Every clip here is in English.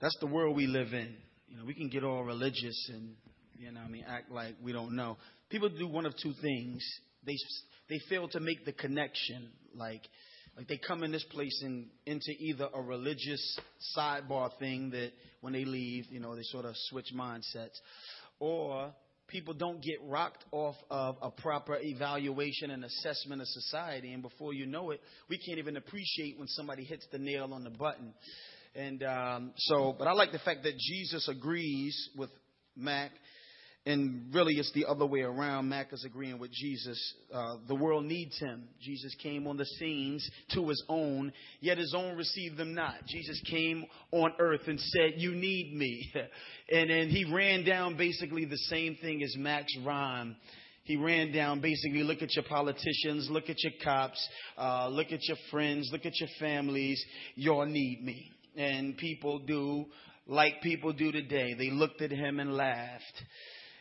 that's the world we live in. You know, we can get all religious and, you know, I mean, act like we don't know. People do one of two things. They they fail to make the connection. Like, like they come in this place and into either a religious sidebar thing that when they leave, you know, they sort of switch mindsets, or people don't get rocked off of a proper evaluation and assessment of society. And before you know it, we can't even appreciate when somebody hits the nail on the button. And um, so, but I like the fact that Jesus agrees with Mac and really, it's the other way around. Mac is agreeing with Jesus. Uh, the world needs him. Jesus came on the scenes to his own, yet his own received them not. Jesus came on earth and said, You need me. and then he ran down basically the same thing as Mac's rhyme. He ran down basically look at your politicians, look at your cops, uh, look at your friends, look at your families. Y'all need me. And people do like people do today. They looked at him and laughed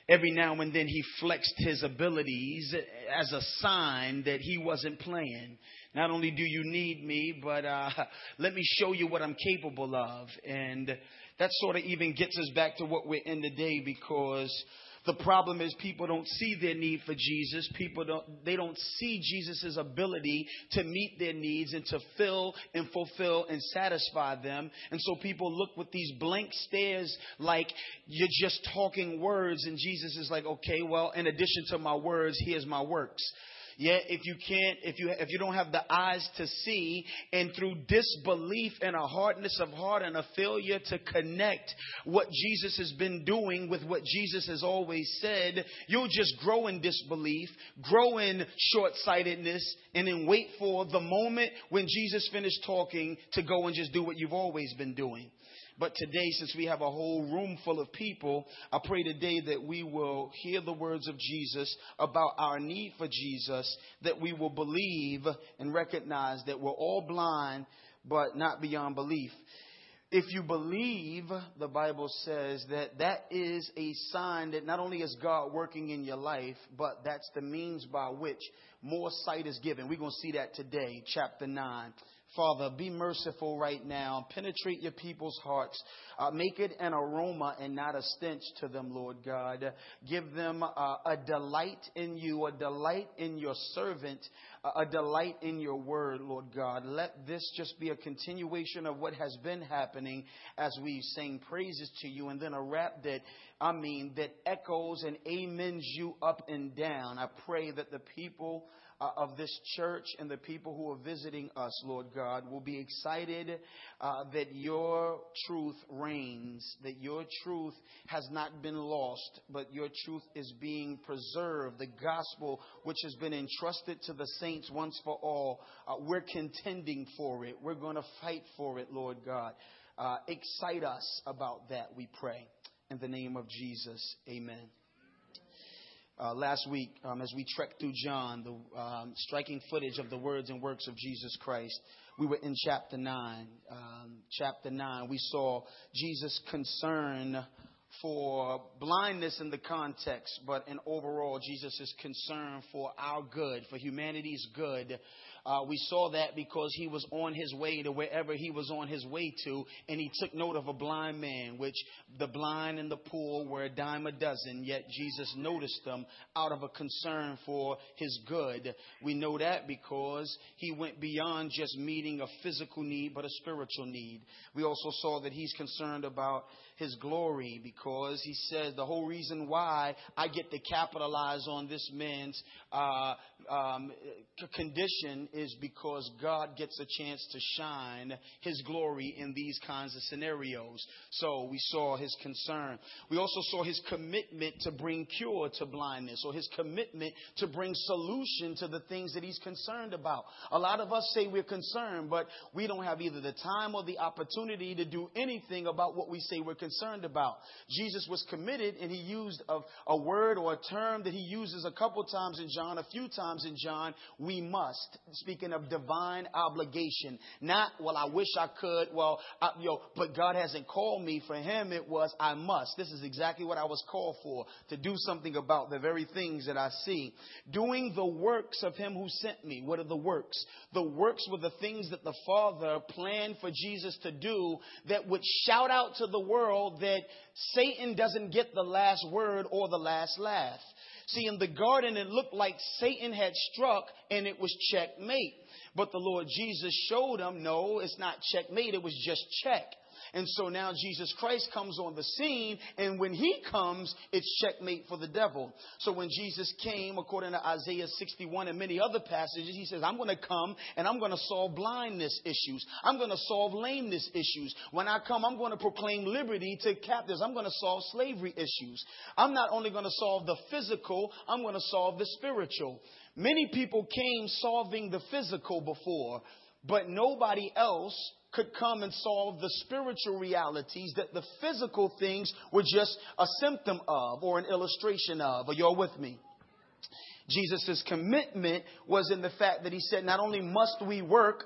every now and then he flexed his abilities as a sign that he wasn't playing. Not only do you need me, but uh, let me show you what I'm capable of. And that sort of even gets us back to what we're in today because the problem is people don't see their need for Jesus. People don't, they don't see Jesus' ability to meet their needs and to fill and fulfill and satisfy them. And so people look with these blank stares like you're just talking words and Jesus is like, okay, well, in addition to my words, here's my works. Yet if you can't, if you, if you don't have the eyes to see and through disbelief and a hardness of heart and a failure to connect what Jesus has been doing with what Jesus has always said, you'll just grow in disbelief, grow in short-sightedness, and then wait for the moment when Jesus finished talking to go and just do what you've always been doing. But today, since we have a whole room full of people, I pray today that we will hear the words of Jesus about our need for Jesus, that we will believe and recognize that we're all blind, but not beyond belief. If you believe, the Bible says that that is a sign that not only is God working in your life, but that's the means by which more sight is given. We're going to see that today, chapter 9. Father, be merciful right now. Penetrate your people's hearts. Uh, make it an aroma and not a stench to them, Lord God. Give them uh, a delight in you, a delight in your servant, a delight in your word, Lord God. Let this just be a continuation of what has been happening as we sing praises to you and then a rap that, I mean, that echoes and amens you up and down. I pray that the people uh, of this church and the people who are visiting us, Lord God, will be excited uh, that your truth reigns, that your truth has not been lost, but your truth is being preserved. The gospel, which has been entrusted to the saints once for all, uh, we're contending for it. We're going to fight for it, Lord God. Uh, excite us about that, we pray. In the name of Jesus, amen uh, last week um, as we trekked through John, the um, striking footage of the words and works of Jesus Christ. We were in chapter 9. Um, chapter 9, we saw Jesus' concern for blindness in the context, but in overall, Jesus' concern for our good, for humanity's good, uh, we saw that because he was on his way to wherever he was on his way to, and he took note of a blind man, which the blind and the poor were a dime a dozen, yet Jesus noticed them out of a concern for his good. We know that because he went beyond just meeting a physical need, but a spiritual need. We also saw that he's concerned about his glory because he says the whole reason why I get to capitalize on this man's uh, um, condition is because God gets a chance to shine his glory in these kinds of scenarios. So we saw his concern. We also saw his commitment to bring cure to blindness or his commitment to bring solution to the things that he's concerned about. A lot of us say we're concerned, but we don't have either the time or the opportunity to do anything about what we say we're concerned about. Jesus was committed and he used a, a word or a term that he uses a couple times in John, a few times in John, we must. speaking of divine obligation. Not, well, I wish I could. Well, I, but God hasn't called me. For him, it was, I must. This is exactly what I was called for, to do something about the very things that I see. Doing the works of him who sent me. What are the works? The works were the things that the Father planned for Jesus to do that would shout out to the world that Satan doesn't get the last word or the last laugh. See, in the garden, it looked like Satan had struck and it was checkmate. But the Lord Jesus showed him, no, it's not checkmate, it was just check. And so now Jesus Christ comes on the scene, and when he comes, it's checkmate for the devil. So when Jesus came, according to Isaiah 61 and many other passages, he says, I'm going to come and I'm going to solve blindness issues. I'm going to solve lameness issues. When I come, I'm going to proclaim liberty to captives. I'm going to solve slavery issues. I'm not only going to solve the physical, I'm going to solve the spiritual. Many people came solving the physical before, but nobody else could come and solve the spiritual realities that the physical things were just a symptom of or an illustration of. Are you all with me? Jesus' commitment was in the fact that he said, not only must we work,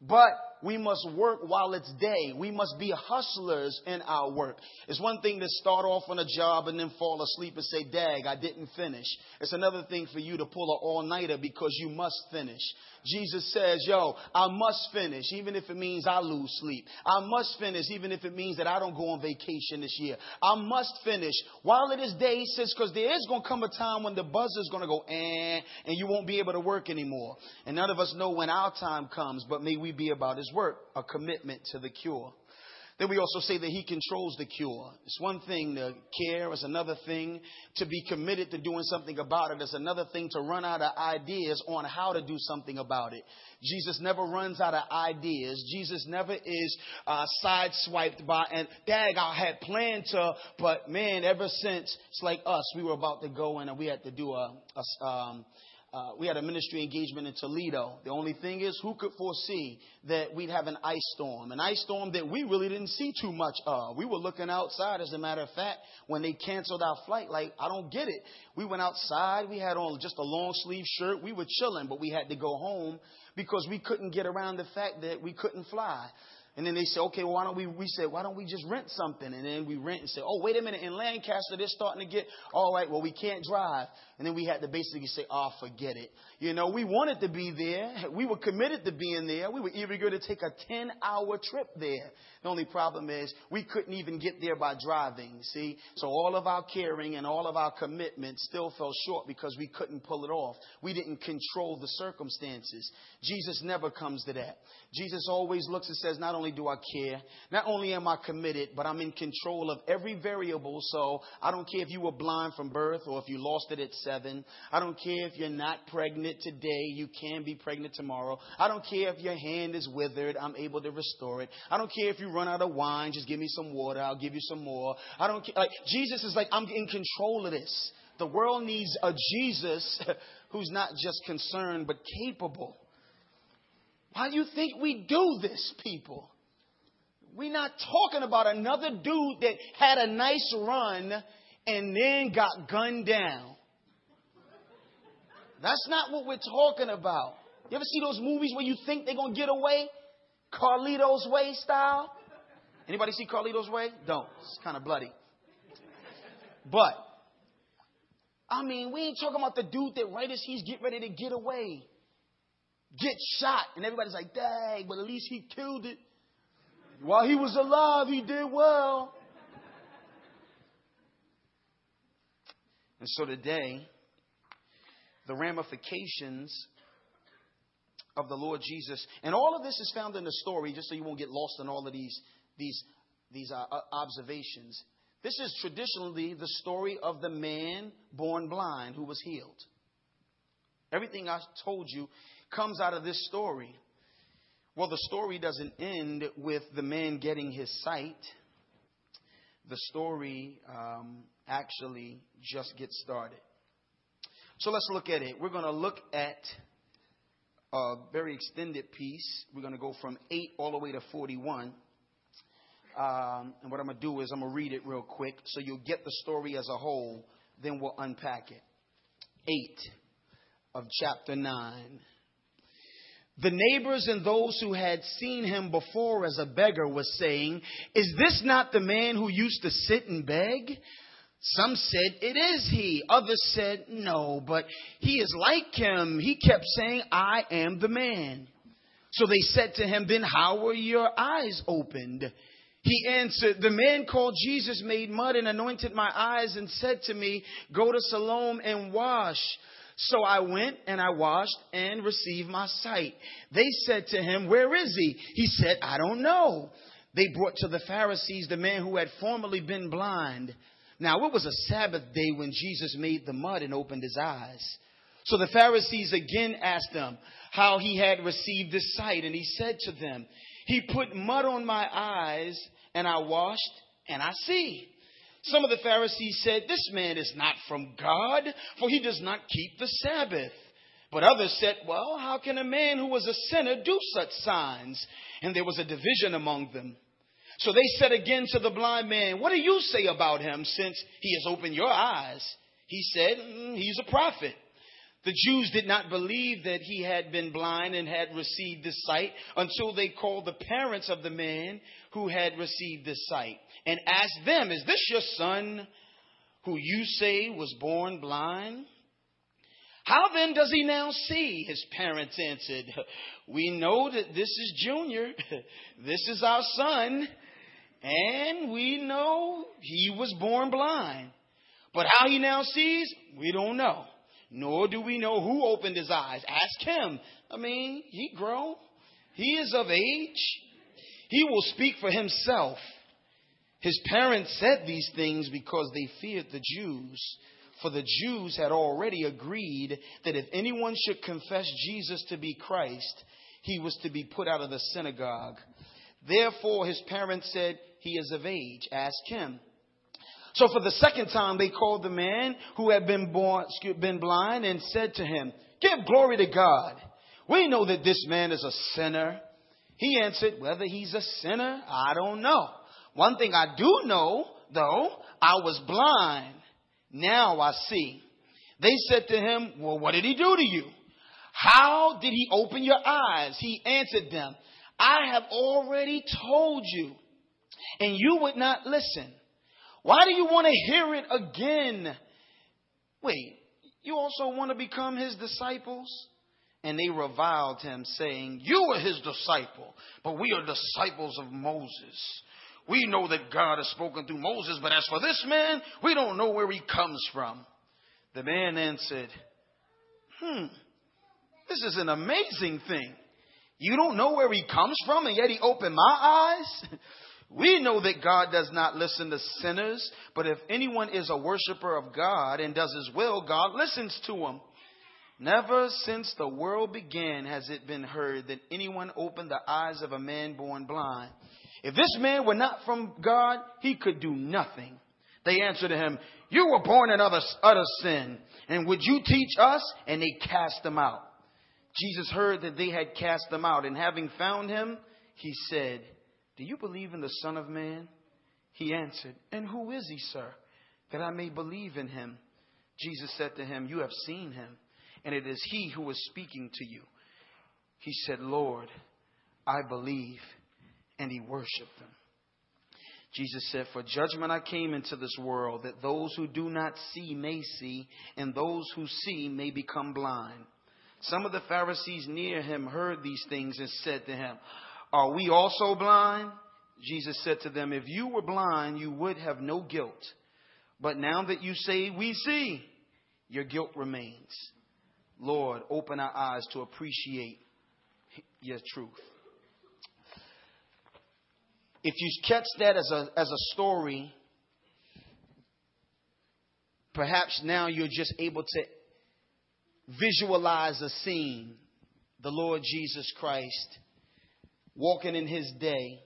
but we must work while it's day. We must be hustlers in our work. It's one thing to start off on a job and then fall asleep and say, Dag, I didn't finish. It's another thing for you to pull an all nighter because you must finish. Jesus says, Yo, I must finish, even if it means I lose sleep. I must finish, even if it means that I don't go on vacation this year. I must finish while it is day, he says, because there is going to come a time when the buzzer is going to go, eh, and you won't be able to work anymore. And none of us know when our time comes, but may we be about his work, a commitment to the cure. Then we also say that he controls the cure. It's one thing to care, it's another thing to be committed to doing something about it. It's another thing to run out of ideas on how to do something about it. Jesus never runs out of ideas. Jesus never is uh, sideswiped by, and dag, I had planned to, but man, ever since, it's like us, we were about to go in and we had to do a, a um, uh, we had a ministry engagement in Toledo. The only thing is, who could foresee that we'd have an ice storm? An ice storm that we really didn't see too much of. We were looking outside, as a matter of fact, when they canceled our flight. Like, I don't get it. We went outside. We had on just a long sleeve shirt. We were chilling, but we had to go home because we couldn't get around the fact that we couldn't fly. And then they said, okay, well, why don't we, we said, why don't we just rent something? And then we rent and say, oh, wait a minute, in Lancaster, they're starting to get, all right, well, we can't drive. And then we had to basically say, oh, forget it. You know, we wanted to be there. We were committed to being there. We were going to take a 10 hour trip there. The only problem is we couldn't even get there by driving, see? So all of our caring and all of our commitment still fell short because we couldn't pull it off. We didn't control the circumstances. Jesus never comes to that. Jesus always looks and says, not only do I care, not only am I committed, but I'm in control of every variable. So I don't care if you were blind from birth or if you lost it at seven. I don't care if you're not pregnant today. You can be pregnant tomorrow. I don't care if your hand is withered. I'm able to restore it. I don't care if you run out of wine, just give me some water. I'll give you some more. I don't care. Like, Jesus is like, I'm in control of this. The world needs a Jesus who's not just concerned, but capable. Why do you think we do this, people? We're not talking about another dude that had a nice run and then got gunned down. That's not what we're talking about. You ever see those movies where you think they're going to get away? Carlito's Way style? Anybody see Carlito's Way? Don't. It's kind of bloody. But, I mean, we ain't talking about the dude that right as he's getting ready to get away, get shot, and everybody's like, dang, but at least he killed it. While he was alive, he did well. And so today, the ramifications of the Lord Jesus, and all of this is found in the story, just so you won't get lost in all of these these, these uh, uh, observations. This is traditionally the story of the man born blind who was healed. Everything I told you comes out of this story. Well, the story doesn't end with the man getting his sight. The story um, actually just gets started. So let's look at it. We're going to look at a very extended piece. We're going to go from 8 all the way to 41. Um, and what I'm going to do is I'm going to read it real quick so you'll get the story as a whole. Then we'll unpack it. 8 of chapter 9. The neighbors and those who had seen him before as a beggar was saying, Is this not the man who used to sit and beg? Some said, It is he. Others said, No, but he is like him. He kept saying, I am the man. So they said to him, Then how were your eyes opened? He answered, The man called Jesus made mud and anointed my eyes and said to me, Go to Siloam and wash. So I went and I washed and received my sight. They said to him, Where is he? He said, I don't know. They brought to the Pharisees the man who had formerly been blind. Now it was a Sabbath day when Jesus made the mud and opened his eyes. So the Pharisees again asked him how he had received his sight. And he said to them, He put mud on my eyes and I washed and I see. Some of the Pharisees said, This man is not from God, for he does not keep the Sabbath. But others said, Well, how can a man who was a sinner do such signs? And there was a division among them. So they said again to the blind man, What do you say about him since he has opened your eyes? He said, mm, He's a prophet. The Jews did not believe that he had been blind and had received this sight until they called the parents of the man who had received this sight and asked them, Is this your son who you say was born blind? How then does he now see? His parents answered, We know that this is Junior. This is our son. And we know he was born blind. But how he now sees, we don't know nor do we know who opened his eyes. Ask him. I mean, he grown. He is of age. He will speak for himself. His parents said these things because they feared the Jews. For the Jews had already agreed that if anyone should confess Jesus to be Christ, he was to be put out of the synagogue. Therefore, his parents said, He is of age. Ask him. So for the second time, they called the man who had been born, been blind and said to him, give glory to God. We know that this man is a sinner. He answered, whether he's a sinner, I don't know. One thing I do know, though, I was blind. Now I see. They said to him, well, what did he do to you? How did he open your eyes? He answered them, I have already told you, and you would not listen. Why do you want to hear it again? Wait, you also want to become his disciples? And they reviled him, saying, You are his disciple, but we are disciples of Moses. We know that God has spoken through Moses, but as for this man, we don't know where he comes from. The man answered, Hmm, this is an amazing thing. You don't know where he comes from, and yet he opened my eyes? We know that God does not listen to sinners, but if anyone is a worshiper of God and does his will, God listens to him. Never since the world began has it been heard that anyone opened the eyes of a man born blind. If this man were not from God, he could do nothing. They answered him, You were born in utter, utter sin, and would you teach us? And they cast him out. Jesus heard that they had cast them out, and having found him, he said, do you believe in the Son of Man? He answered, And who is he, sir, that I may believe in him? Jesus said to him, You have seen him, and it is he who is speaking to you. He said, Lord, I believe. And he worshiped him. Jesus said, For judgment I came into this world, that those who do not see may see, and those who see may become blind. Some of the Pharisees near him heard these things and said to him, are we also blind? Jesus said to them, If you were blind, you would have no guilt. But now that you say we see, your guilt remains. Lord, open our eyes to appreciate your truth. If you catch that as a, as a story, perhaps now you're just able to visualize a scene. The Lord Jesus Christ walking in his day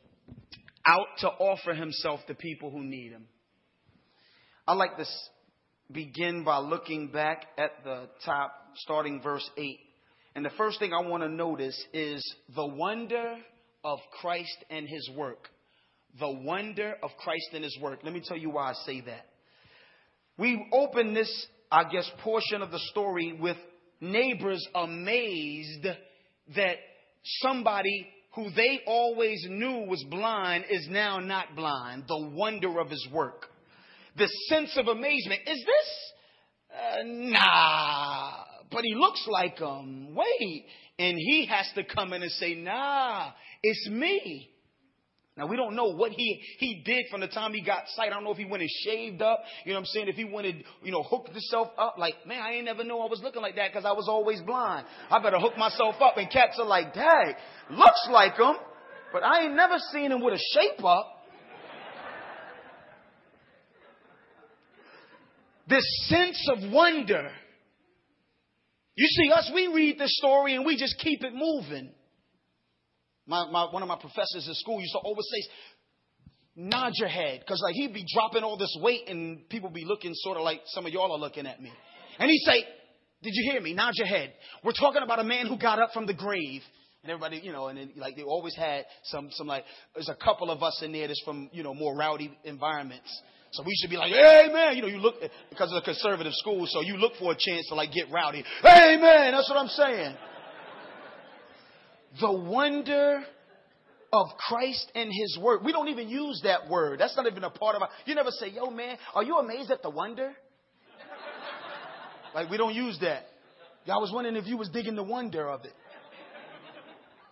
out to offer himself to people who need him. I like to begin by looking back at the top, starting verse 8. And the first thing I want to notice is the wonder of Christ and his work. The wonder of Christ and his work. Let me tell you why I say that. We open this, I guess, portion of the story with neighbors amazed that somebody who they always knew was blind is now not blind. The wonder of his work. The sense of amazement. Is this? Uh, nah. But he looks like him. Wait. And he has to come in and say, nah, it's me. Now we don't know what he he did from the time he got sight. I don't know if he went and shaved up. You know what I'm saying? If he went and you know hooked himself up, like man, I ain't never know I was looking like that because I was always blind. I better hook myself up. And cats are like, dang, looks like him, but I ain't never seen him with a shape up. This sense of wonder. You see, us, we read the story and we just keep it moving. My, my, one of my professors at school used to always say, nod your head. Because like he'd be dropping all this weight and people be looking sort of like some of y'all are looking at me. And he'd say, did you hear me? Nod your head. We're talking about a man who got up from the grave. And everybody, you know, and then, like they always had some, some like, there's a couple of us in there that's from, you know, more rowdy environments. So we should be like, Amen. You know, you look, because of the conservative school, so you look for a chance to like get rowdy. Amen. That's what I'm saying the wonder of Christ and His Word. We don't even use that word. That's not even a part of our. You never say, "Yo, man, are you amazed at the wonder?" like we don't use that. I was wondering if you was digging the wonder of it.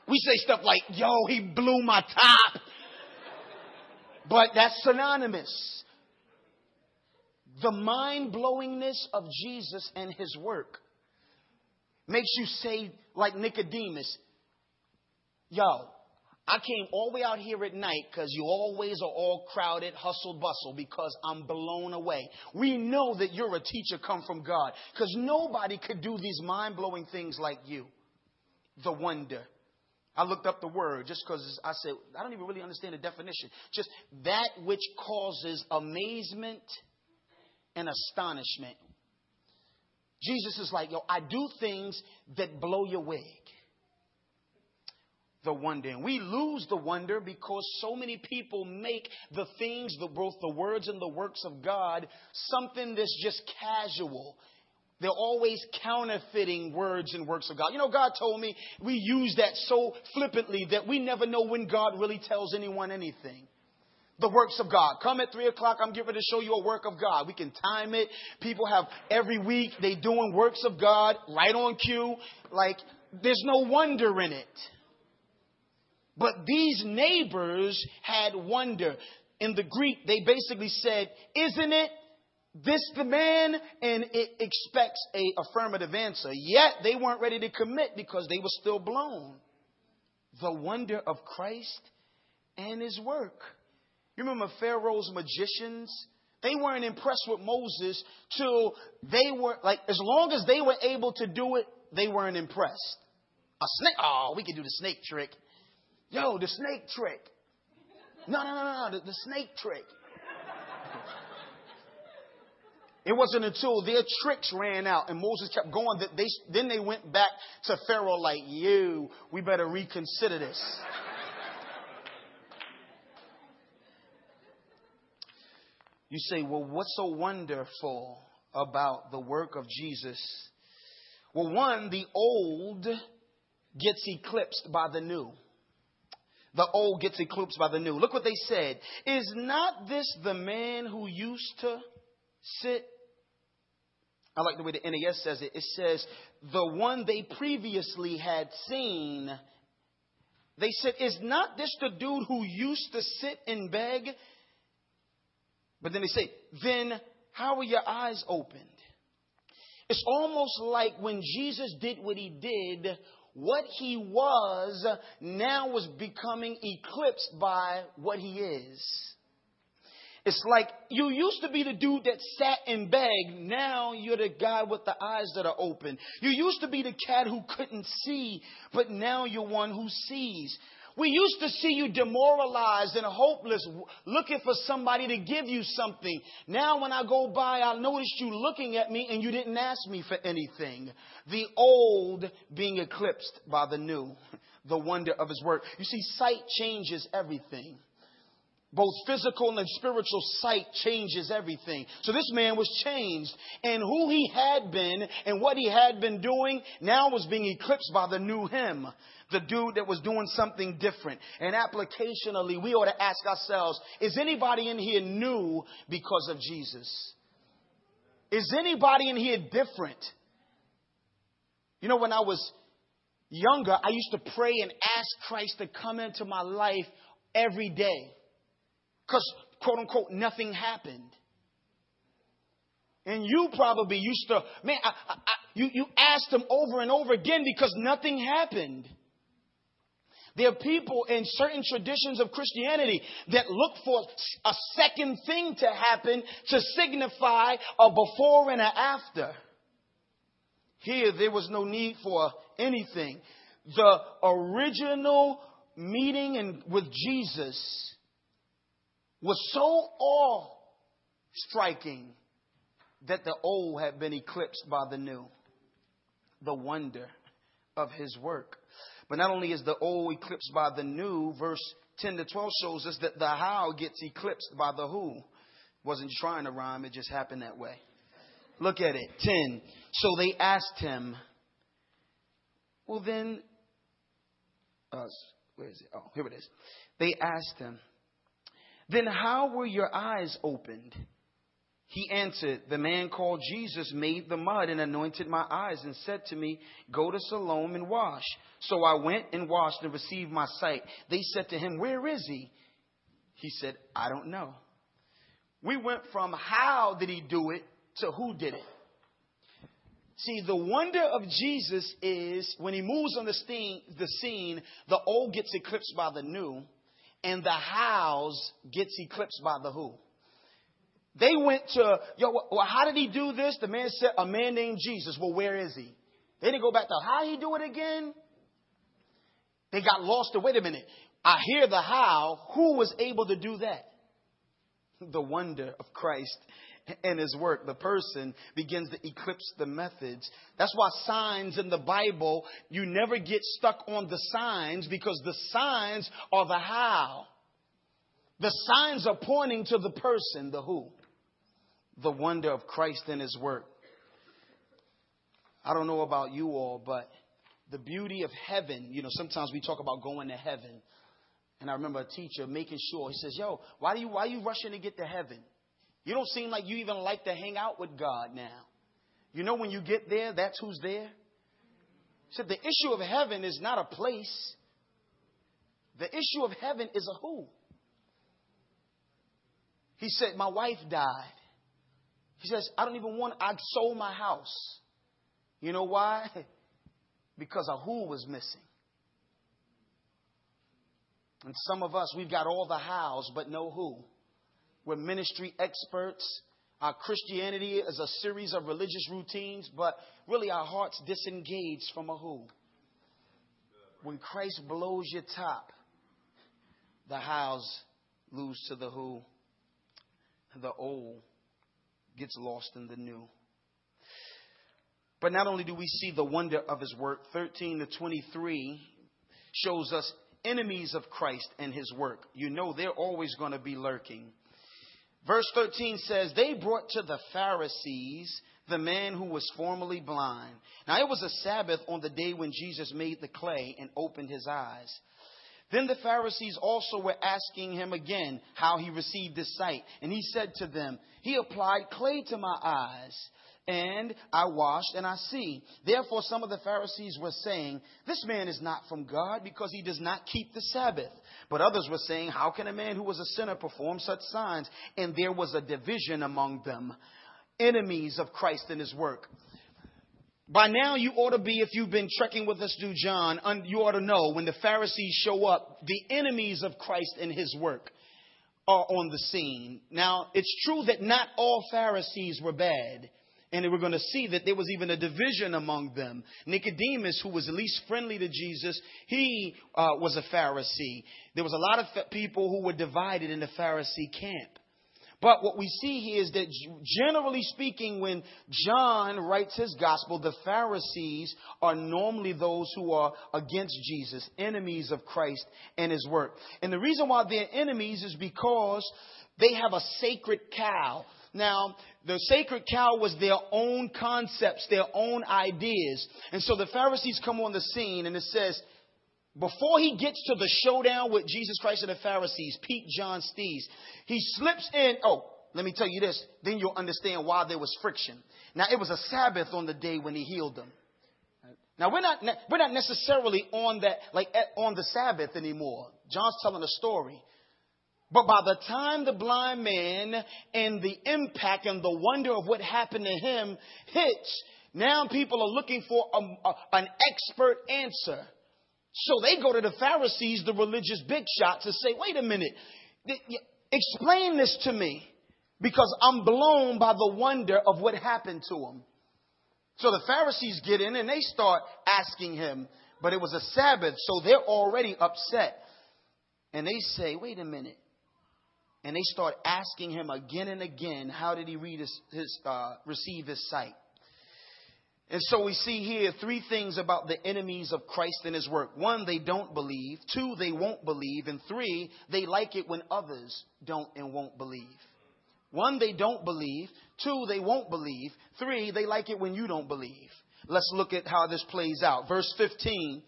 We say stuff like, "Yo, he blew my top," but that's synonymous. The mind blowingness of Jesus and His work makes you say, like Nicodemus, Yo, I came all the way out here at night because you always are all crowded, hustle, bustle, because I'm blown away. We know that you're a teacher come from God because nobody could do these mind blowing things like you. The wonder. I looked up the word just because I said, I don't even really understand the definition. Just that which causes amazement and astonishment. Jesus is like, yo, I do things that blow your wig the wonder. And we lose the wonder because so many people make the things, the, both the words and the works of God, something that's just casual. They're always counterfeiting words and works of God. You know, God told me we use that so flippantly that we never know when God really tells anyone anything. The works of God. Come at three o'clock. I'm giving to show you a work of God. We can time it. People have every week they doing works of God right on cue. Like there's no wonder in it. But these neighbors had wonder. In the Greek, they basically said, Isn't it this the man? And it expects a affirmative answer. Yet they weren't ready to commit because they were still blown. The wonder of Christ and his work. You remember Pharaoh's magicians? They weren't impressed with Moses till they were like, as long as they were able to do it, they weren't impressed. A snake, oh, we can do the snake trick. Yo, the snake trick. No, no, no, no, the, the snake trick. It wasn't until their tricks ran out and Moses kept going that they then they went back to Pharaoh like, "You, we better reconsider this." You say, "Well, what's so wonderful about the work of Jesus?" Well, one, the old gets eclipsed by the new the old gets eclipsed by the new. Look what they said. Is not this the man who used to sit? I like the way the NAS says it. It says, the one they previously had seen. They said, Is not this the dude who used to sit and beg? But then they say, Then how were your eyes opened? It's almost like when Jesus did what he did, what he was now was becoming eclipsed by what he is. It's like you used to be the dude that sat and begged. Now you're the guy with the eyes that are open. You used to be the cat who couldn't see, but now you're one who sees. We used to see you demoralized and hopeless, looking for somebody to give you something. Now, when I go by, I notice you looking at me and you didn't ask me for anything. The old being eclipsed by the new, the wonder of his work. You see, sight changes everything. both physical and spiritual sight changes everything. So this man was changed, and who he had been and what he had been doing now was being eclipsed by the new him. The dude that was doing something different. And applicationally, we ought to ask ourselves, is anybody in here new because of Jesus? Is anybody in here different? You know, when I was younger, I used to pray and ask Christ to come into my life every day. Because, quote unquote, nothing happened. And you probably used to, man, I, I, you, you asked him over and over again because nothing happened. There are people in certain traditions of Christianity that look for a second thing to happen to signify a before and an after. Here, there was no need for anything. The original meeting in, with Jesus was so awe striking that the old had been eclipsed by the new. The wonder of his work. But not only is the old eclipsed by the new, verse 10 to 12 shows us that the how gets eclipsed by the who. Wasn't trying to rhyme, it just happened that way. Look at it. 10. So they asked him, well then, uh, where is it? Oh, here it is. They asked him, then how were your eyes opened? He answered, The man called Jesus made the mud and anointed my eyes and said to me, Go to Siloam and wash. So I went and washed and received my sight. They said to him, Where is he? He said, I don't know. We went from how did he do it to who did it. See, the wonder of Jesus is when he moves on the scene, the scene, the old gets eclipsed by the new and the hows gets eclipsed by the who. They went to, yo, well, how did he do this? The man said, a man named Jesus. Well, where is he? They didn't go back to how he do it again. They got lost to, wait a minute. I hear the how. Who was able to do that? The wonder of Christ and his work. The person begins to eclipse the methods. That's why signs in the Bible, you never get stuck on the signs because the signs are the how. The signs are pointing to the person, the who. The wonder of Christ and his work. I don't know about you all, but the beauty of heaven, you know, sometimes we talk about going to heaven. And I remember a teacher making sure, he says, Yo, why do you why are you rushing to get to heaven? You don't seem like you even like to hang out with God now. You know, when you get there, that's who's there. He said, The issue of heaven is not a place, the issue of heaven is a who. He said, My wife died. He says, I don't even want, I sold my house. You know why? Because a who was missing. And some of us, we've got all the hows, but no who. We're ministry experts. Our Christianity is a series of religious routines, but really our hearts disengage from a who. When Christ blows your top, the hows lose to the who. The old gets lost in the new. But not only do we see the wonder of his work, 13 to 23 shows us enemies of Christ and his work. You know they're always going to be lurking. Verse 13 says, They brought to the Pharisees the man who was formerly blind. Now it was a Sabbath on the day when Jesus made the clay and opened his eyes. Then the Pharisees also were asking him again how he received his sight. And he said to them, He applied clay to my eyes and I washed and I see. Therefore, some of the Pharisees were saying, This man is not from God because he does not keep the Sabbath. But others were saying, How can a man who was a sinner perform such signs? And there was a division among them, enemies of Christ and his work. By now, you ought to be, if you've been trekking with us through John, you ought to know when the Pharisees show up, the enemies of Christ and his work are on the scene. Now, it's true that not all Pharisees were bad. And we're going to see that there was even a division among them. Nicodemus, who was at least friendly to Jesus, he uh, was a Pharisee. There was a lot of people who were divided in the Pharisee camp. But what we see here is that generally speaking, when John writes his gospel, the Pharisees are normally those who are against Jesus, enemies of Christ and his work. And the reason why they're enemies is because they have a sacred cow. Now, the sacred cow was their own concepts, their own ideas. And so the Pharisees come on the scene and it says, before he gets to the showdown with Jesus Christ and the Pharisees, Pete John Stees, he slips in. Oh, let me tell you this, then you'll understand why there was friction. Now, it was a Sabbath on the day when he healed them. Now, we're not, we're not necessarily on that, like on the Sabbath anymore. John's telling a story. But by the time the blind man and the impact and the wonder of what happened to him hits, now people are looking for a, a, an expert answer. So they go to the Pharisees, the religious big shots, and say, wait a minute, explain this to me because I'm blown by the wonder of what happened to him. So the Pharisees get in and they start asking him, but it was a Sabbath, so they're already upset. And they say, wait a minute. And they start asking him again and again, how did he read his, his uh, receive his sight? And so we see here three things about the enemies of Christ and his work. One, they don't believe. Two, they won't believe. And three, they like it when others don't and won't believe. One, they don't believe. Two, they won't believe. Three, they like it when you don't believe. Let's look at how this plays out. Verse 15.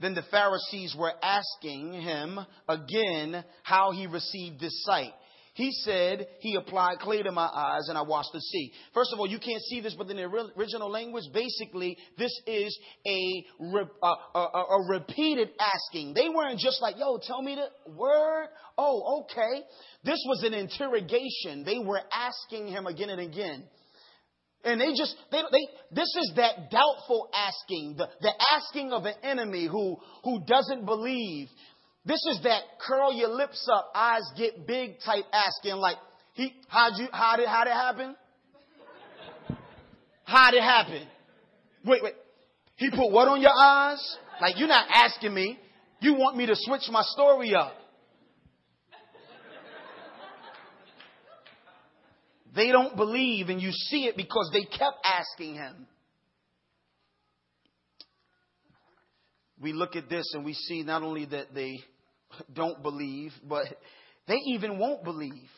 Then the Pharisees were asking him again how he received this sight. He said he applied clay to my eyes and I washed the sea. First of all, you can't see this, but in the original language, basically, this is a, a, a, a repeated asking. They weren't just like, yo, tell me the word. Oh, okay. This was an interrogation. They were asking him again and again. And they just, they, they, this is that doubtful asking, the, the asking of an enemy who, who doesn't believe. This is that curl your lips up, eyes get big type asking, like, he, how'd you, how did, how did it happen? How'd it happen? Wait, wait. He put what on your eyes? Like, you're not asking me. You want me to switch my story up. They don't believe, and you see it because they kept asking him. We look at this and we see not only that they don't believe, but they even won't believe.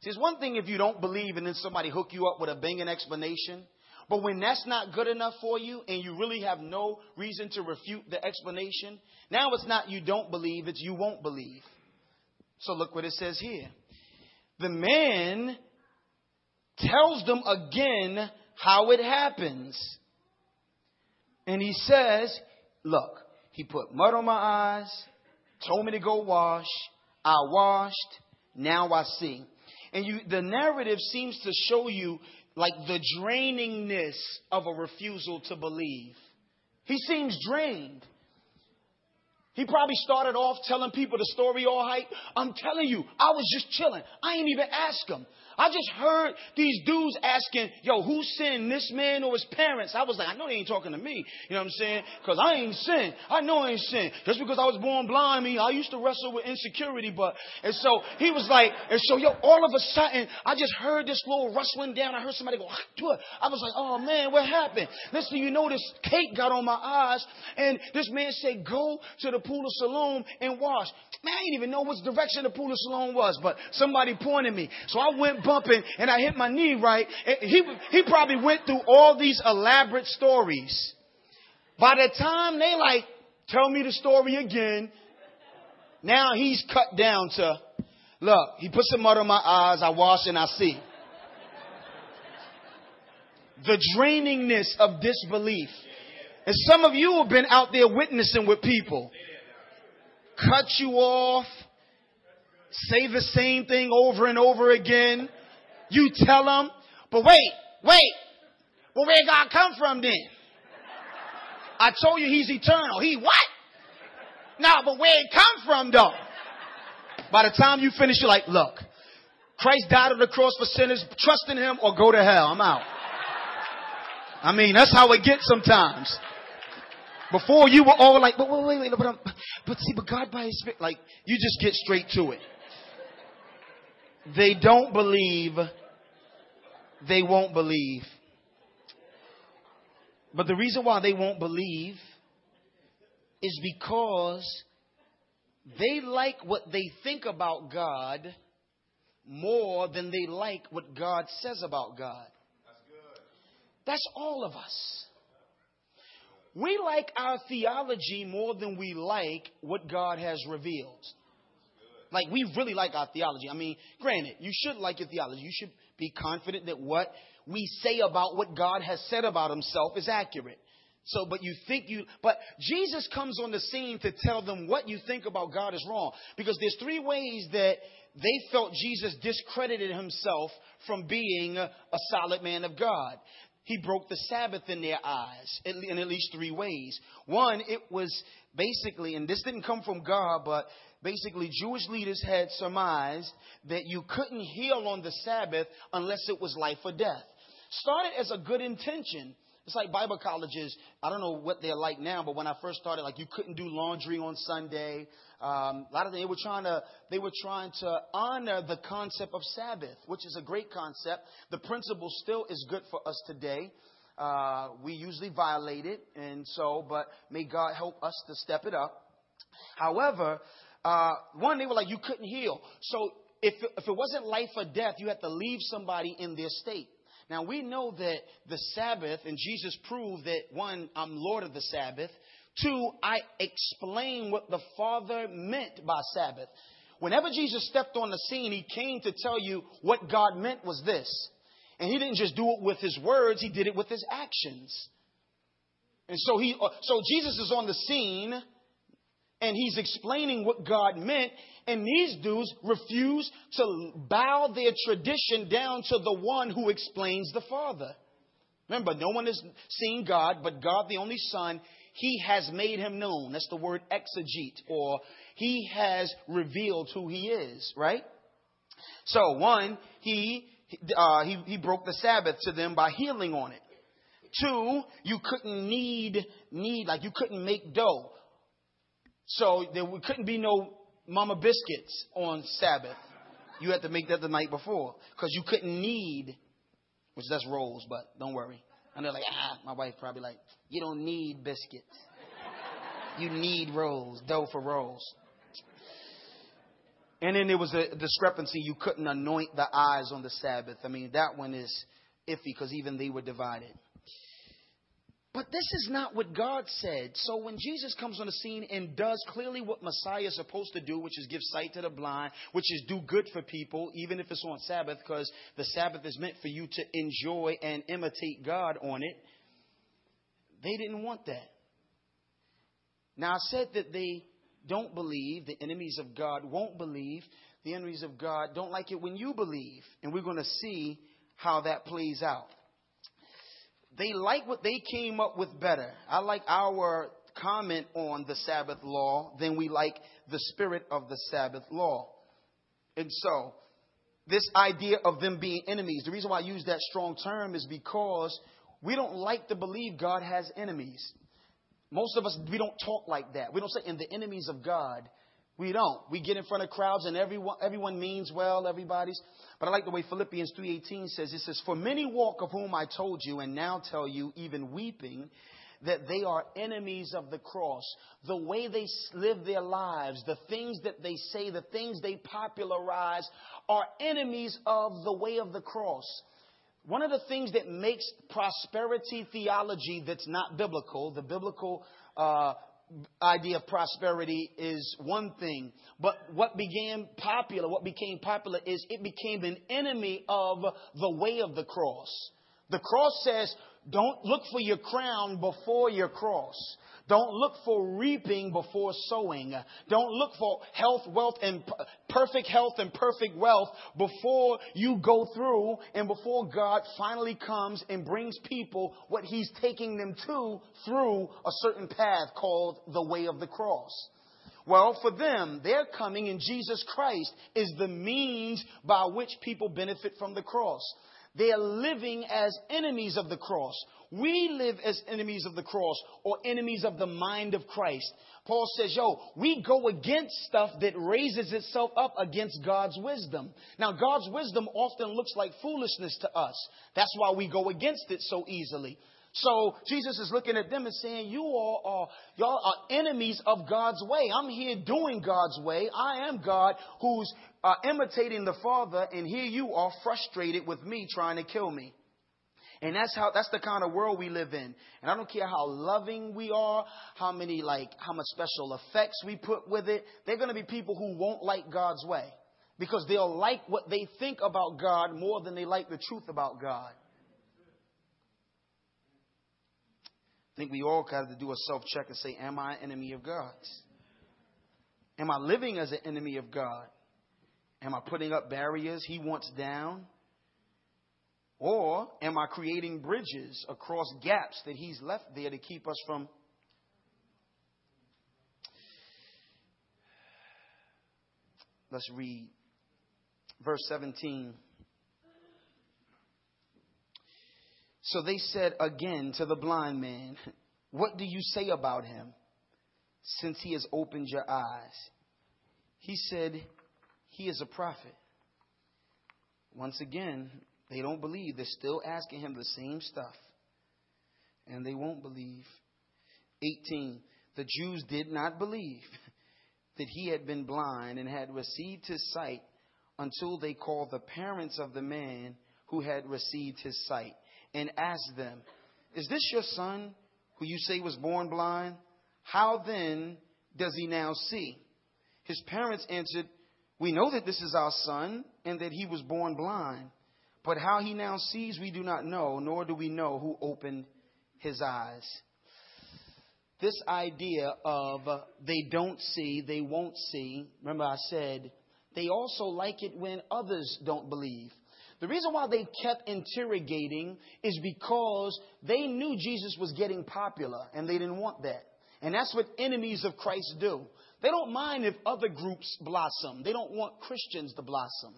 See, it's one thing if you don't believe and then somebody hook you up with a banging explanation. But when that's not good enough for you and you really have no reason to refute the explanation, now it's not you don't believe, it's you won't believe. So look what it says here. The man tells them again how it happens. And he says, Look, he put mud on my eyes, told me to go wash. I washed. Now I see. And you, the narrative seems to show you like the drainingness of a refusal to believe. He seems drained. He probably started off telling people the story all hype. I'm telling you, I was just chilling. I ain't even ask him. I just heard these dudes asking, yo, who sinned, this man or his parents? I was like, I know they ain't talking to me. You know what I'm saying? Because I ain't sin. I know I ain't sin. Just because I was born blind, I mean, I used to wrestle with insecurity, but, and so he was like, and so, yo, all of a sudden, I just heard this little rustling down. I heard somebody go. I was like, oh man, what happened? Listen, you know, this cake got on my eyes, and this man said, go to the pool of Siloam and wash. Man, I didn't even know which direction the pool of Siloam was, but somebody pointed me. So I went bumping and I hit my knee right. He, he probably went through all these elaborate stories. By the time they like, tell me the story again, now he's cut down to, look, he put some mud on my eyes, I wash and I see. The drainingness of disbelief. And some of you have been out there witnessing with people cut you off, say the same thing over and over again. You tell them, but wait, wait, well where God come from then? I told you he's eternal. He what? No, but where it come from though? By the time you finish, you're like, look, Christ died on the cross for sinners. Trust in him or go to hell. I'm out. I mean, that's how it gets sometimes. Before you were all like, but wait, wait, wait, but, I'm, but see, but God by His Spirit, like, you just get straight to it. they don't believe, they won't believe. But the reason why they won't believe is because they like what they think about God more than they like what God says about God. That's all of us. We like our theology more than we like what God has revealed. Like, we really like our theology. I mean, granted, you should like your theology. You should be confident that what we say about what God has said about himself is accurate. So, but you think you, but Jesus comes on the scene to tell them what you think about God is wrong. Because there's three ways that they felt Jesus discredited himself from being a solid man of God. He broke the Sabbath in their eyes in at least three ways. One, it was basically, and this didn't come from God, but basically Jewish leaders had surmised that you couldn't heal on the Sabbath unless it was life or death. Started as a good intention. It's like Bible colleges. I don't know what they're like now, but when I first started, like you couldn't do laundry on Sunday. Um, a lot of them, they were trying to they were trying to honor the concept of Sabbath, which is a great concept. The principle still is good for us today. Uh, we usually violate it, and so, but may God help us to step it up. However, uh, one, they were like, you couldn't heal. So if, if it wasn't life or death, you had to leave somebody in their state. Now we know that the Sabbath, and Jesus proved that one, I'm Lord of the Sabbath. Two, I explain what the Father meant by Sabbath. Whenever Jesus stepped on the scene, he came to tell you what God meant was this. And he didn't just do it with his words, he did it with his actions. And so he uh, so Jesus is on the scene and he's explaining what God meant and these dudes refuse to bow their tradition down to the one who explains the Father. Remember, no one has seen God, but God, the only Son, He has made Him known. That's the word exegete, or He has revealed who He is, right? So, one, He, uh, he, he broke the Sabbath to them by healing on it. Two, you couldn't knead, knead, like you couldn't make dough. So there couldn't be no mama biscuits on Sabbath. You had to make that the night before because you couldn't knead, which that's rolls, but don't worry. And they're like, ah, my wife probably like, you don't need biscuits. You need rolls, dough for rolls. And then there was a discrepancy. You couldn't anoint the eyes on the Sabbath. I mean, that one is iffy because even they were divided. But this is not what God said. So when Jesus comes on the scene and does clearly what Messiah is supposed to do, which is give sight to the blind, which is do good for people, even if it's on Sabbath, because the Sabbath is meant for you to enjoy and imitate God on it, they didn't want that. Now I said that they don't believe, the enemies of God won't believe, the enemies of God don't like it when you believe. And we're going to see how that plays out they like what they came up with better. I like our comment on the Sabbath law than we like the spirit of the Sabbath law. And so, this idea of them being enemies, the reason why I use that strong term is because we don't like to believe God has enemies. Most of us, we don't talk like that. We don't say, in the enemies of God. We don't. We get in front of crowds and everyone, everyone means well, everybody's. But I like the way Philippians 3.18 says, it says, For many walk of whom I told you and now tell you, even weeping, that they are enemies of the cross. The way they live their lives, the things that they say, the things they popularize are enemies of the way of the cross. One of the things that makes prosperity theology that's not biblical, the biblical uh, idea of prosperity is one thing, but what began popular, what became popular is it became an enemy of the way of the cross. The cross says, don't look for your crown before your cross. Don't look for reaping before sowing. Don't look for health, wealth, and perfect health and perfect wealth before you go through and before God finally comes and brings people what He's taking them to through a certain path called the way of the cross. Well, for them, their coming in Jesus Christ is the means by which people benefit from the cross. They are living as enemies of the cross. We live as enemies of the cross or enemies of the mind of Christ. Paul says, yo, we go against stuff that raises itself up against God's wisdom. Now, God's wisdom often looks like foolishness to us. That's why we go against it so easily. So Jesus is looking at them and saying, You all are y'all are enemies of God's way. I'm here doing God's way. I am God who's uh, imitating the Father, and here you are frustrated with me trying to kill me. And that's how that's the kind of world we live in. And I don't care how loving we are, how many like how much special effects we put with it. They're going to be people who won't like God's way because they'll like what they think about God more than they like the truth about God. I think we all got to do a self check and say, Am I an enemy of God's? Am I living as an enemy of God? Am I putting up barriers he wants down? Or am I creating bridges across gaps that he's left there to keep us from? Let's read verse 17. So they said again to the blind man, What do you say about him since he has opened your eyes? He said, He is a prophet. Once again, they don't believe. They're still asking him the same stuff. And they won't believe. 18. The Jews did not believe that he had been blind and had received his sight until they called the parents of the man who had received his sight and asked them, Is this your son who you say was born blind? How then does he now see? His parents answered, We know that this is our son and that he was born blind. But how he now sees, we do not know, nor do we know who opened his eyes. This idea of they don't see, they won't see, remember I said, they also like it when others don't believe. The reason why they kept interrogating is because they knew Jesus was getting popular and they didn't want that. And that's what enemies of Christ do. They don't mind if other groups blossom. They don't want Christians to blossom.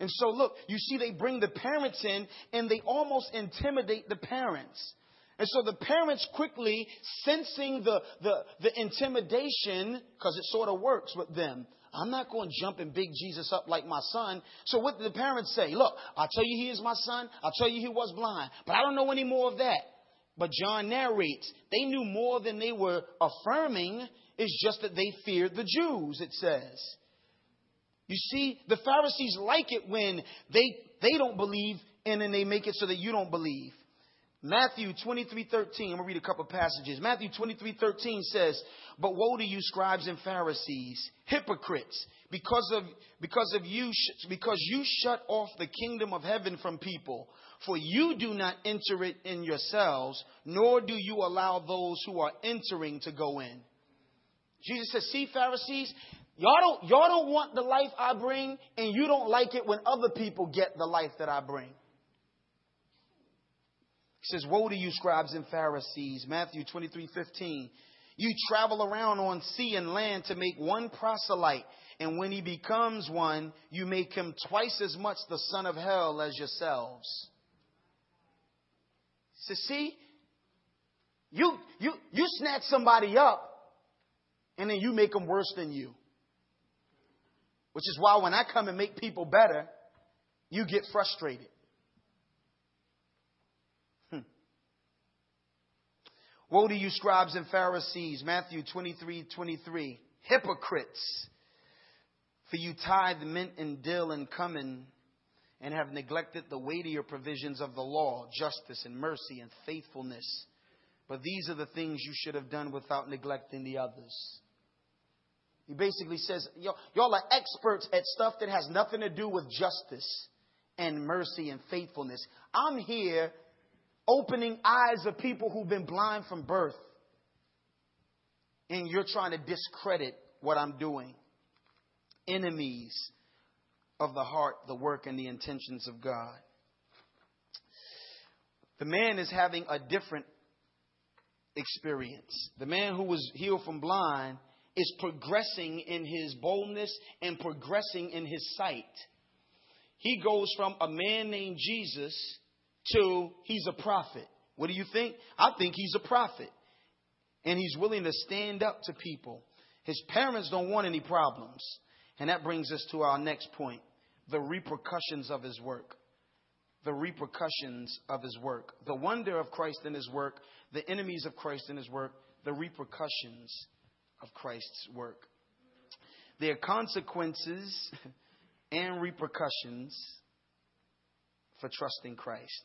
And so, look, you see, they bring the parents in and they almost intimidate the parents. And so the parents quickly, sensing the, the, the intimidation, because it sort of works with them, I'm not going to jump and big Jesus up like my son. So what did the parents say? Look, I'll tell you he is my son. I'll tell you he was blind. But I don't know any more of that. But John narrates, they knew more than they were affirming. It's just that they feared the Jews, it says. You see, the Pharisees like it when they, they don't believe and then they make it so that you don't believe. Matthew 23, 13. I'm going to read a couple passages. Matthew 23, 13 says, But woe to you, scribes and Pharisees, hypocrites, because of, because of you, because you shut off the kingdom of heaven from people. For you do not enter it in yourselves, nor do you allow those who are entering to go in. Jesus says, See, Pharisees, Y'all don't, y'all don't want the life I bring, and you don't like it when other people get the life that I bring. He says, Woe to you, scribes and Pharisees. Matthew 23 15. You travel around on sea and land to make one proselyte, and when he becomes one, you make him twice as much the son of hell as yourselves. He says, See, you, you, you snatch somebody up, and then you make them worse than you. Which is why when I come and make people better, you get frustrated. Hmm. Woe to you, scribes and Pharisees, Matthew 23 23. Hypocrites! For you tithe mint and dill and cumin and have neglected the weightier provisions of the law, justice and mercy and faithfulness. But these are the things you should have done without neglecting the others. He basically says, y'all are experts at stuff that has nothing to do with justice and mercy and faithfulness. I'm here opening eyes of people who've been blind from birth. And you're trying to discredit what I'm doing. Enemies of the heart, the work, and the intentions of God. The man is having a different experience. The man who was healed from blind is progressing in his boldness and progressing in his sight. he goes from a man named Jesus to he's a prophet. What do you think? I think he's a prophet. And he's willing to stand up to people. His parents don't want any problems. And that brings us to our next point the repercussions of his work. The repercussions of his work. The wonder of Christ in his work, the enemies of Christ in his work, the repercussions of Christ's work. There are consequences and repercussions for trusting Christ.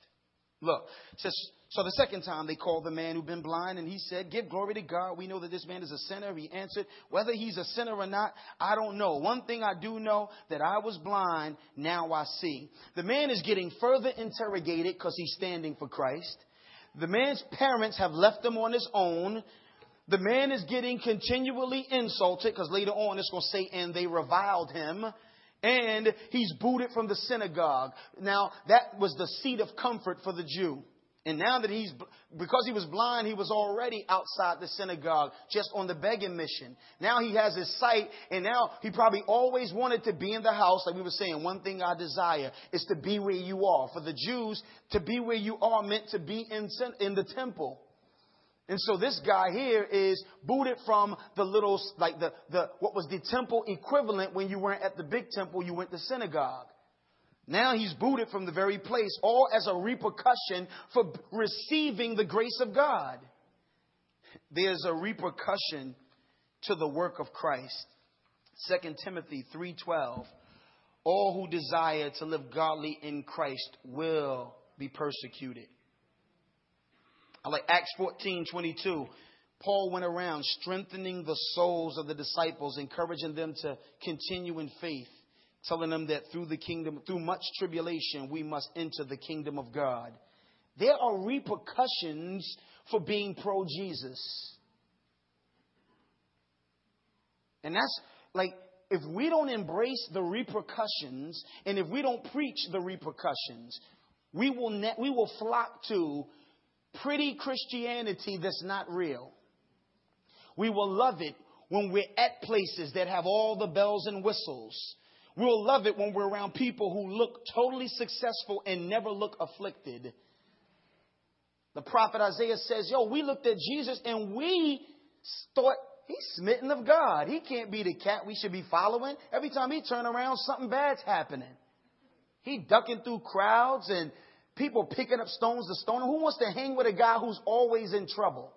Look, says, so the second time they called the man who'd been blind, and he said, Give glory to God. We know that this man is a sinner. He answered, Whether he's a sinner or not, I don't know. One thing I do know that I was blind, now I see. The man is getting further interrogated because he's standing for Christ. The man's parents have left him on his own. The man is getting continually insulted because later on it's going to say, and they reviled him and he's booted from the synagogue. Now, that was the seat of comfort for the Jew. And now that he's, because he was blind, he was already outside the synagogue, just on the begging mission. Now he has his sight, and now he probably always wanted to be in the house. Like we were saying, one thing I desire is to be where you are. For the Jews, to be where you are meant to be in, in the temple. And so this guy here is booted from the little, like the, the, what was the temple equivalent when you weren't at the big temple, you went to synagogue. Now he's booted from the very place, all as a repercussion for receiving the grace of God. There's a repercussion to the work of Christ. 2 Timothy 3:12 All who desire to live godly in Christ will be persecuted. I like Acts 14 22. Paul went around strengthening the souls of the disciples, encouraging them to continue in faith, telling them that through the kingdom, through much tribulation, we must enter the kingdom of God. There are repercussions for being pro Jesus. And that's like, if we don't embrace the repercussions and if we don't preach the repercussions, we will, ne- we will flock to pretty Christianity that's not real. We will love it when we're at places that have all the bells and whistles. We'll love it when we're around people who look totally successful and never look afflicted. The prophet Isaiah says, Yo, we looked at Jesus and we thought he's smitten of God. He can't be the cat we should be following. Every time he turn around, something bad's happening. He ducking through crowds and people picking up stones to stone him. Who wants to hang with a guy who's always in trouble?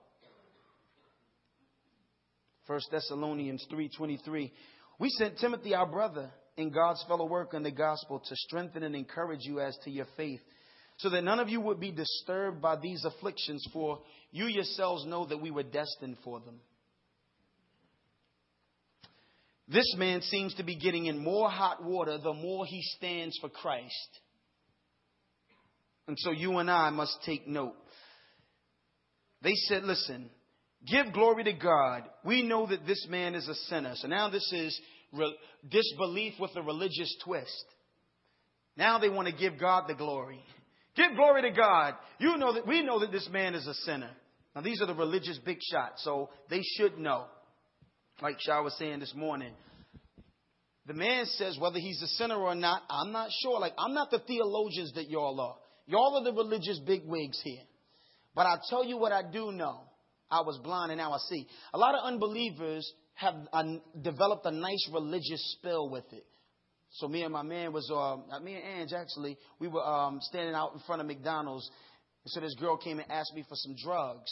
1 Thessalonians 3:23. We sent Timothy our brother in God's fellow worker in the gospel to strengthen and encourage you as to your faith, so that none of you would be disturbed by these afflictions, for you yourselves know that we were destined for them. This man seems to be getting in more hot water the more he stands for Christ. And so you and I must take note. They said, listen, give glory to God. We know that this man is a sinner. So now this is re- disbelief with a religious twist. Now they want to give God the glory. Give glory to God. You know that we know that this man is a sinner. Now these are the religious big shots, so they should know. Like Shah was saying this morning. The man says whether he's a sinner or not, I'm not sure. Like I'm not the theologians that y'all are. Y'all are the religious bigwigs here. But I tell you what I do know. I was blind and now I see. A lot of unbelievers have developed a nice religious spell with it. So me and my man was, uh, me and Ange actually, we were um, standing out in front of McDonald's. And so this girl came and asked me for some drugs.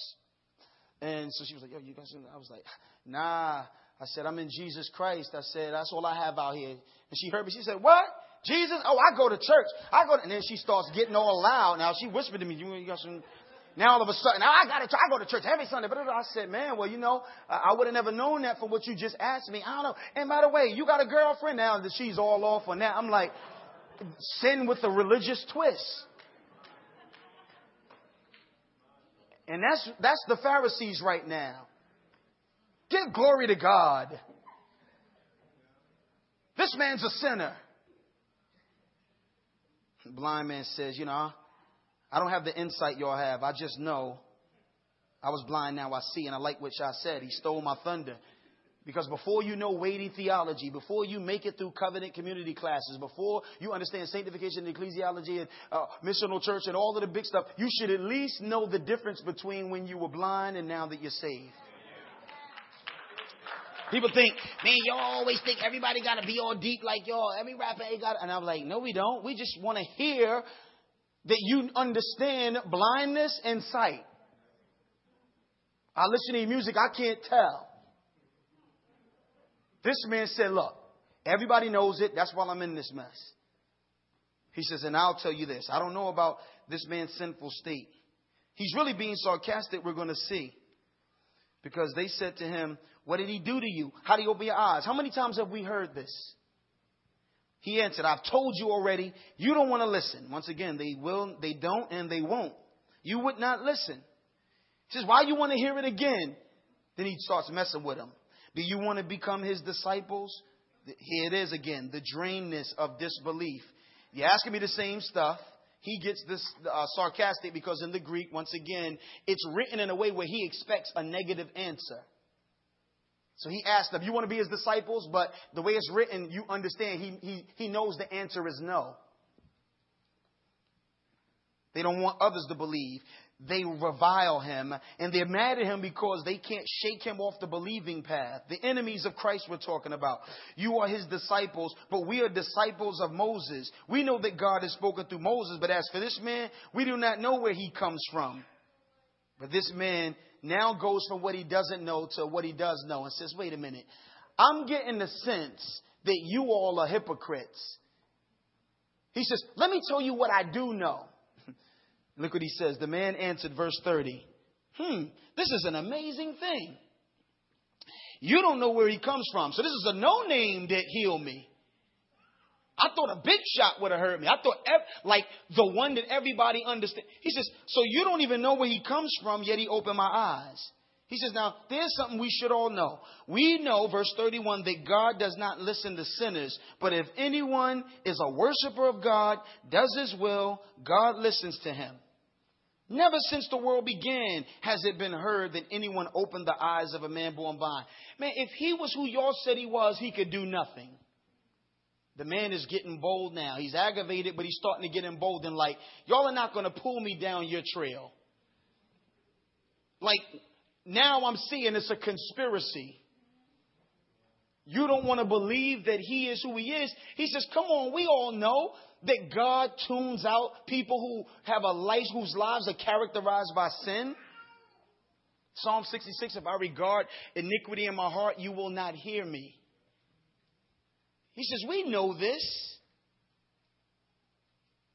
And so she was like, yo, you guys, I was like, nah. I said, I'm in Jesus Christ. I said, that's all I have out here. And she heard me. She said, what? Jesus? Oh, I go to church. I go to, and then she starts getting all loud. Now she whispered to me, you, got some, now all of a sudden, I got to, try I go to church every Sunday. But I said, man, well, you know, I would have never known that from what you just asked me. I don't know. And by the way, you got a girlfriend now that she's all off on that. I'm like, sin with a religious twist. And that's, that's the Pharisees right now. Give glory to God. This man's a sinner. Blind man says, You know, I don't have the insight y'all have. I just know I was blind, now I see. And I like what I said. He stole my thunder. Because before you know weighty theology, before you make it through covenant community classes, before you understand sanctification and ecclesiology and uh, missional church and all of the big stuff, you should at least know the difference between when you were blind and now that you're saved. People think, man, y'all always think everybody got to be all deep like y'all. Every rapper ain't got. And I'm like, no, we don't. We just want to hear that you understand blindness and sight. I listen to your music, I can't tell. This man said, Look, everybody knows it. That's why I'm in this mess. He says, And I'll tell you this I don't know about this man's sinful state. He's really being sarcastic, we're going to see. Because they said to him, What did he do to you? How did he open your eyes? How many times have we heard this? He answered, I've told you already. You don't want to listen. Once again, they will, they don't, and they won't. You would not listen. He says, Why you want to hear it again? Then he starts messing with him. Do you want to become his disciples? Here it is again, the drainness of disbelief. You're asking me the same stuff. He gets this uh, sarcastic because in the Greek, once again, it's written in a way where he expects a negative answer. So he asked them, You want to be his disciples? But the way it's written, you understand he, he, he knows the answer is no. They don't want others to believe they revile him and they're mad at him because they can't shake him off the believing path. The enemies of Christ we're talking about. You are his disciples, but we are disciples of Moses. We know that God has spoken through Moses, but as for this man, we do not know where he comes from. But this man now goes from what he doesn't know to what he does know and says, wait a minute. I'm getting the sense that you all are hypocrites. He says, let me tell you what I do know. Look what he says. The man answered, verse 30. Hmm, this is an amazing thing. You don't know where he comes from. So this is a no name that healed me. I thought a big shot would have hurt me. I thought, like the one that everybody understands. He says, So you don't even know where he comes from, yet he opened my eyes. He says, Now, there's something we should all know. We know, verse 31, that God does not listen to sinners, but if anyone is a worshiper of God, does his will, God listens to him. Never since the world began has it been heard that anyone opened the eyes of a man born blind. Man, if he was who y'all said he was, he could do nothing. The man is getting bold now. He's aggravated, but he's starting to get emboldened. Like, y'all are not going to pull me down your trail. Like, now I'm seeing it's a conspiracy. You don't want to believe that he is who he is. He says, Come on, we all know that God tunes out people who have a life whose lives are characterized by sin? Psalm 66 If I regard iniquity in my heart, you will not hear me. He says, We know this.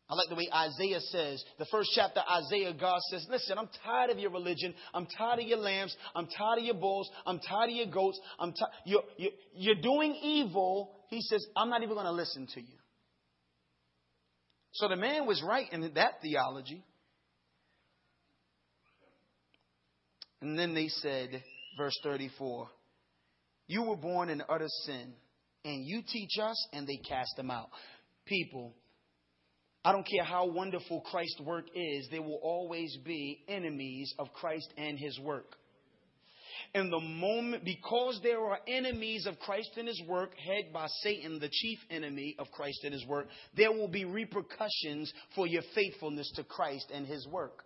I like the way Isaiah says, the first chapter, Isaiah, God says, Listen, I'm tired of your religion. I'm tired of your lambs. I'm tired of your bulls. I'm tired of your goats. I'm t- you're, you're, you're doing evil. He says, I'm not even going to listen to you. So the man was right in that theology. And then they said, verse 34, You were born in utter sin, and you teach us, and they cast them out. People, I don't care how wonderful Christ's work is, there will always be enemies of Christ and his work. And the moment, because there are enemies of Christ and his work, head by Satan, the chief enemy of Christ and his work, there will be repercussions for your faithfulness to Christ and his work.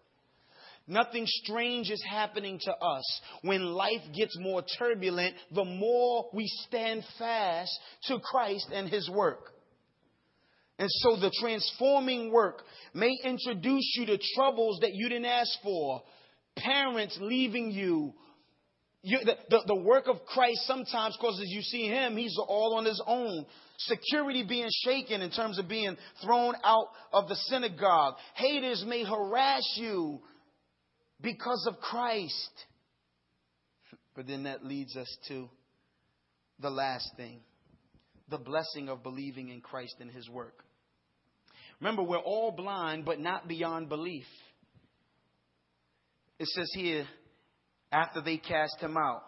Nothing strange is happening to us. When life gets more turbulent, the more we stand fast to Christ and his work. And so the transforming work may introduce you to troubles that you didn't ask for. Parents leaving you, you, the, the, the work of Christ sometimes causes you see him, he's all on his own. Security being shaken in terms of being thrown out of the synagogue. Haters may harass you because of Christ. But then that leads us to the last thing the blessing of believing in Christ and his work. Remember, we're all blind, but not beyond belief. It says here, after they cast him out.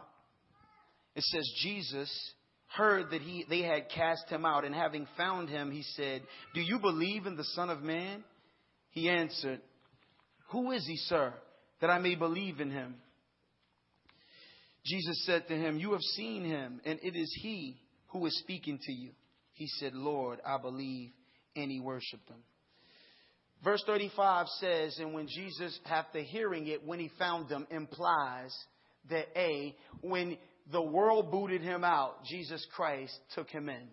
It says Jesus heard that he, they had cast him out, and having found him, he said, Do you believe in the Son of Man? He answered, Who is he, sir, that I may believe in him? Jesus said to him, You have seen him, and it is he who is speaking to you. He said, Lord, I believe, and he worshiped him. Verse 35 says, And when Jesus, after hearing it, when he found them, implies that A, when the world booted him out, Jesus Christ took him in.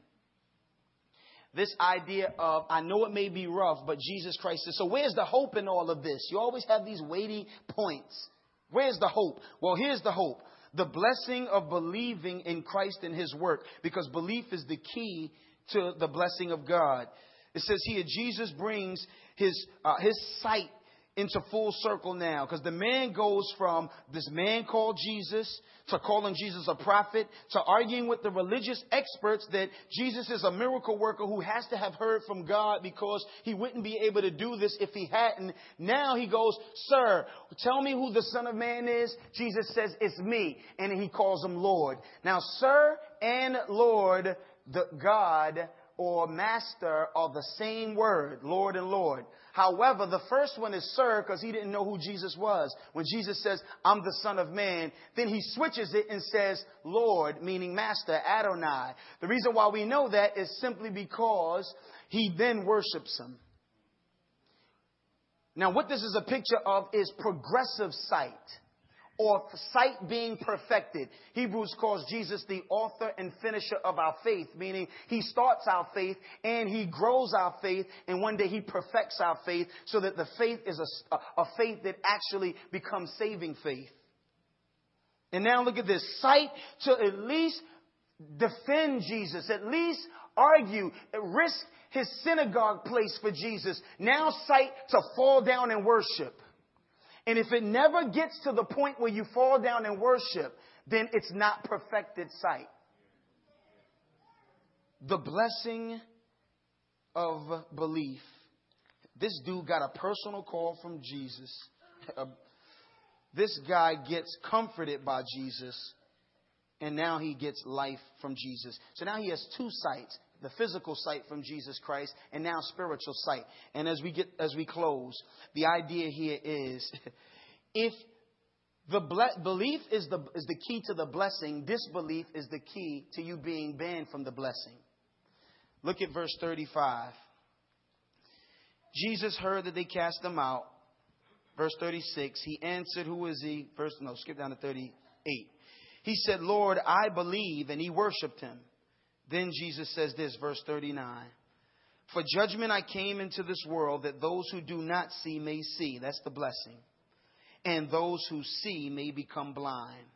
This idea of, I know it may be rough, but Jesus Christ says, so where's the hope in all of this? You always have these weighty points. Where's the hope? Well, here's the hope. The blessing of believing in Christ and His work, because belief is the key to the blessing of God. It says here, Jesus brings his, uh, his sight into full circle now because the man goes from this man called Jesus to calling Jesus a prophet to arguing with the religious experts that Jesus is a miracle worker who has to have heard from God because he wouldn't be able to do this if he hadn't. Now he goes, Sir, tell me who the Son of Man is. Jesus says, It's me. And he calls him Lord. Now, Sir and Lord, the God or master are the same word, Lord and Lord. However, the first one is sir because he didn't know who Jesus was. When Jesus says, I'm the son of man, then he switches it and says, Lord, meaning master, Adonai. The reason why we know that is simply because he then worships him. Now, what this is a picture of is progressive sight or sight being perfected. Hebrews calls Jesus the author and finisher of our faith, meaning he starts our faith and he grows our faith and one day he perfects our faith so that the faith is a, a faith that actually becomes saving faith. And now look at this sight to at least defend Jesus, at least argue, risk his synagogue place for Jesus. Now sight to fall down and worship. And if it never gets to the point where you fall down and worship, then it's not perfected sight. The blessing of belief. This dude got a personal call from Jesus. Um, this guy gets comforted by Jesus, and now he gets life from Jesus. So now he has two sights the physical sight from Jesus Christ and now spiritual sight. And as we get as we close, the idea here is if the ble- belief is the is the key to the blessing, disbelief is the key to you being banned from the blessing. Look at verse 35. Jesus heard that they cast them out. Verse 36, he answered, Who is he? Verse, no, skip down to 38. He said, Lord, I believe, and he worshiped him. Then Jesus says this, verse 39. For judgment I came into this world that those who do not see may see. That's the blessing. And those who see may become blind.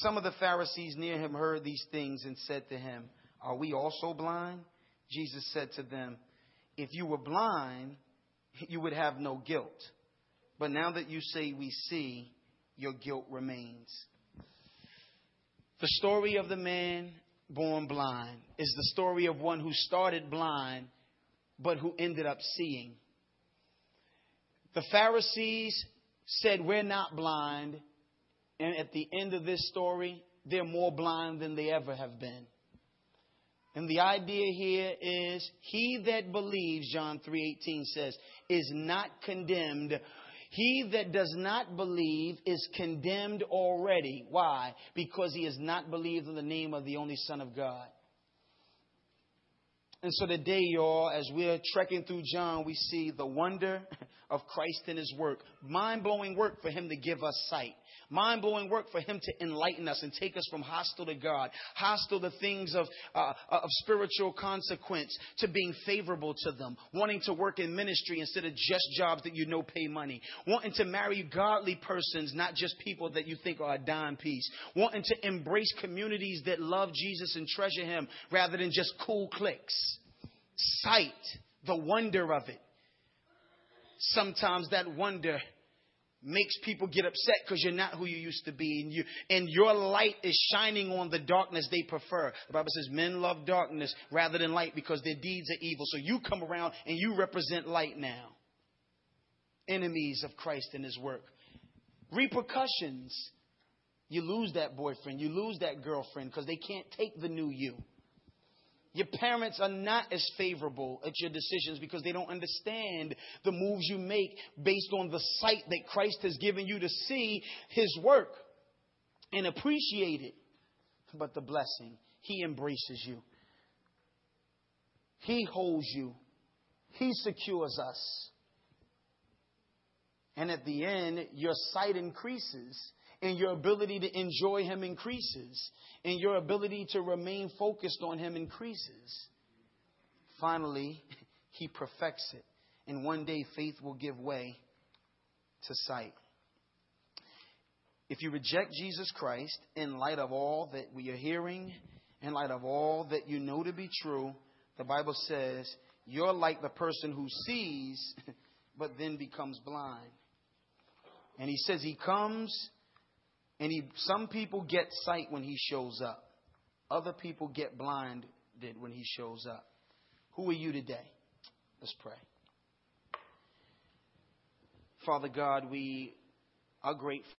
Some of the Pharisees near him heard these things and said to him, Are we also blind? Jesus said to them, If you were blind, you would have no guilt. But now that you say we see, your guilt remains. The story of the man born blind is the story of one who started blind but who ended up seeing. The Pharisees said, We're not blind. And at the end of this story, they're more blind than they ever have been. And the idea here is he that believes, John 3:18 says, is not condemned, he that does not believe is condemned already. Why? Because he has not believed in the name of the only Son of God. And so today, y'all, as we're trekking through John, we see the wonder of Christ and his work. Mind blowing work for him to give us sight. Mind blowing work for Him to enlighten us and take us from hostile to God, hostile to things of, uh, of spiritual consequence, to being favorable to them, wanting to work in ministry instead of just jobs that you know pay money, wanting to marry godly persons, not just people that you think are a dime piece, wanting to embrace communities that love Jesus and treasure Him rather than just cool clicks. Sight, the wonder of it. Sometimes that wonder makes people get upset because you're not who you used to be and you and your light is shining on the darkness they prefer. The bible says men love darkness rather than light because their deeds are evil. So you come around and you represent light now. Enemies of christ and his work. Repercussions. You lose that boyfriend. You lose that girlfriend because they can't take the new you your parents are not as favorable at your decisions because they don't understand the moves you make based on the sight that Christ has given you to see His work. and appreciate it. But the blessing, He embraces you. He holds you. He secures us. And at the end, your sight increases and your ability to enjoy Him increases and your ability to remain focused on Him increases. Finally, He perfects it. And one day faith will give way to sight. If you reject Jesus Christ in light of all that we are hearing, in light of all that you know to be true, the Bible says you're like the person who sees but then becomes blind. And he says he comes and he some people get sight when he shows up. Other people get blinded when he shows up. Who are you today? Let's pray. Father God, we are grateful.